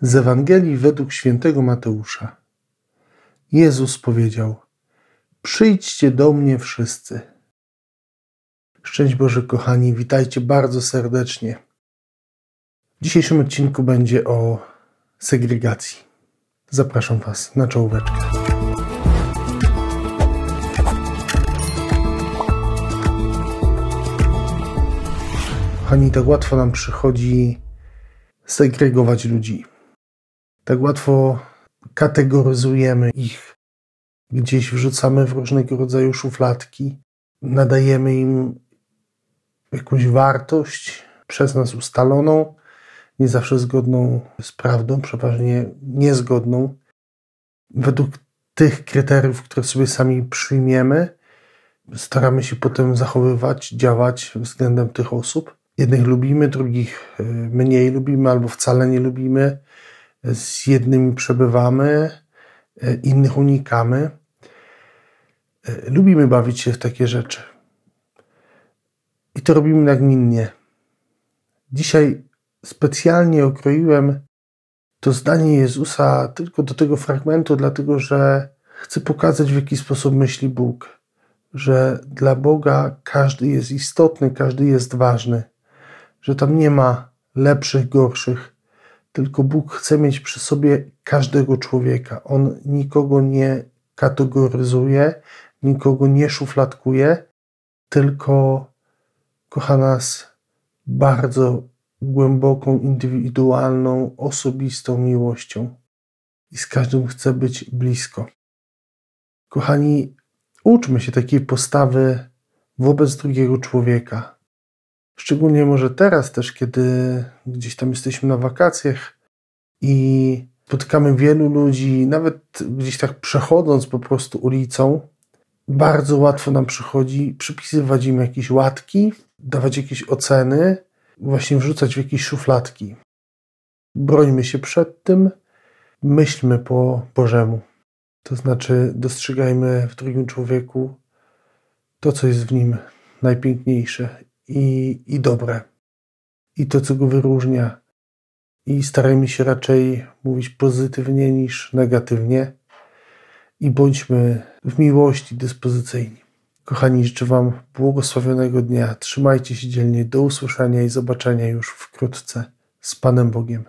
Z Ewangelii według świętego Mateusza. Jezus powiedział: Przyjdźcie do mnie wszyscy. Szczęść Boże, kochani, witajcie bardzo serdecznie. W dzisiejszym odcinku będzie o segregacji. Zapraszam Was na czołóweczkę. Kochani, tak łatwo nam przychodzi segregować ludzi tak łatwo kategoryzujemy ich, gdzieś wrzucamy w różnego rodzaju szufladki, nadajemy im jakąś wartość przez nas ustaloną, nie zawsze zgodną z prawdą, przeważnie niezgodną. Według tych kryteriów, które sobie sami przyjmiemy, staramy się potem zachowywać, działać względem tych osób. Jednych lubimy, drugich y, mniej lubimy albo wcale nie lubimy z jednymi przebywamy, e, innych unikamy. E, lubimy bawić się w takie rzeczy. I to robimy nagminnie. Dzisiaj specjalnie okroiłem to zdanie Jezusa tylko do tego fragmentu, dlatego że chcę pokazać, w jaki sposób myśli Bóg. Że dla Boga każdy jest istotny, każdy jest ważny. Że tam nie ma lepszych, gorszych tylko Bóg chce mieć przy sobie każdego człowieka. On nikogo nie kategoryzuje, nikogo nie szufladkuje, tylko kocha nas bardzo głęboką, indywidualną, osobistą miłością i z każdym chce być blisko. Kochani, uczmy się takiej postawy wobec drugiego człowieka. Szczególnie może teraz też, kiedy gdzieś tam jesteśmy na wakacjach i spotykamy wielu ludzi, nawet gdzieś tak przechodząc po prostu ulicą, bardzo łatwo nam przychodzi przypisywać im jakieś łatki, dawać jakieś oceny, właśnie wrzucać w jakieś szufladki. Brońmy się przed tym, myślmy po Bożemu. To znaczy, dostrzegajmy w drugim człowieku to, co jest w nim najpiękniejsze i, i dobre. I to, co go wyróżnia. I starajmy się raczej mówić pozytywnie niż negatywnie. I bądźmy w miłości dyspozycyjni. Kochani, życzę Wam błogosławionego dnia. Trzymajcie się dzielnie. Do usłyszenia i zobaczenia już wkrótce z Panem Bogiem.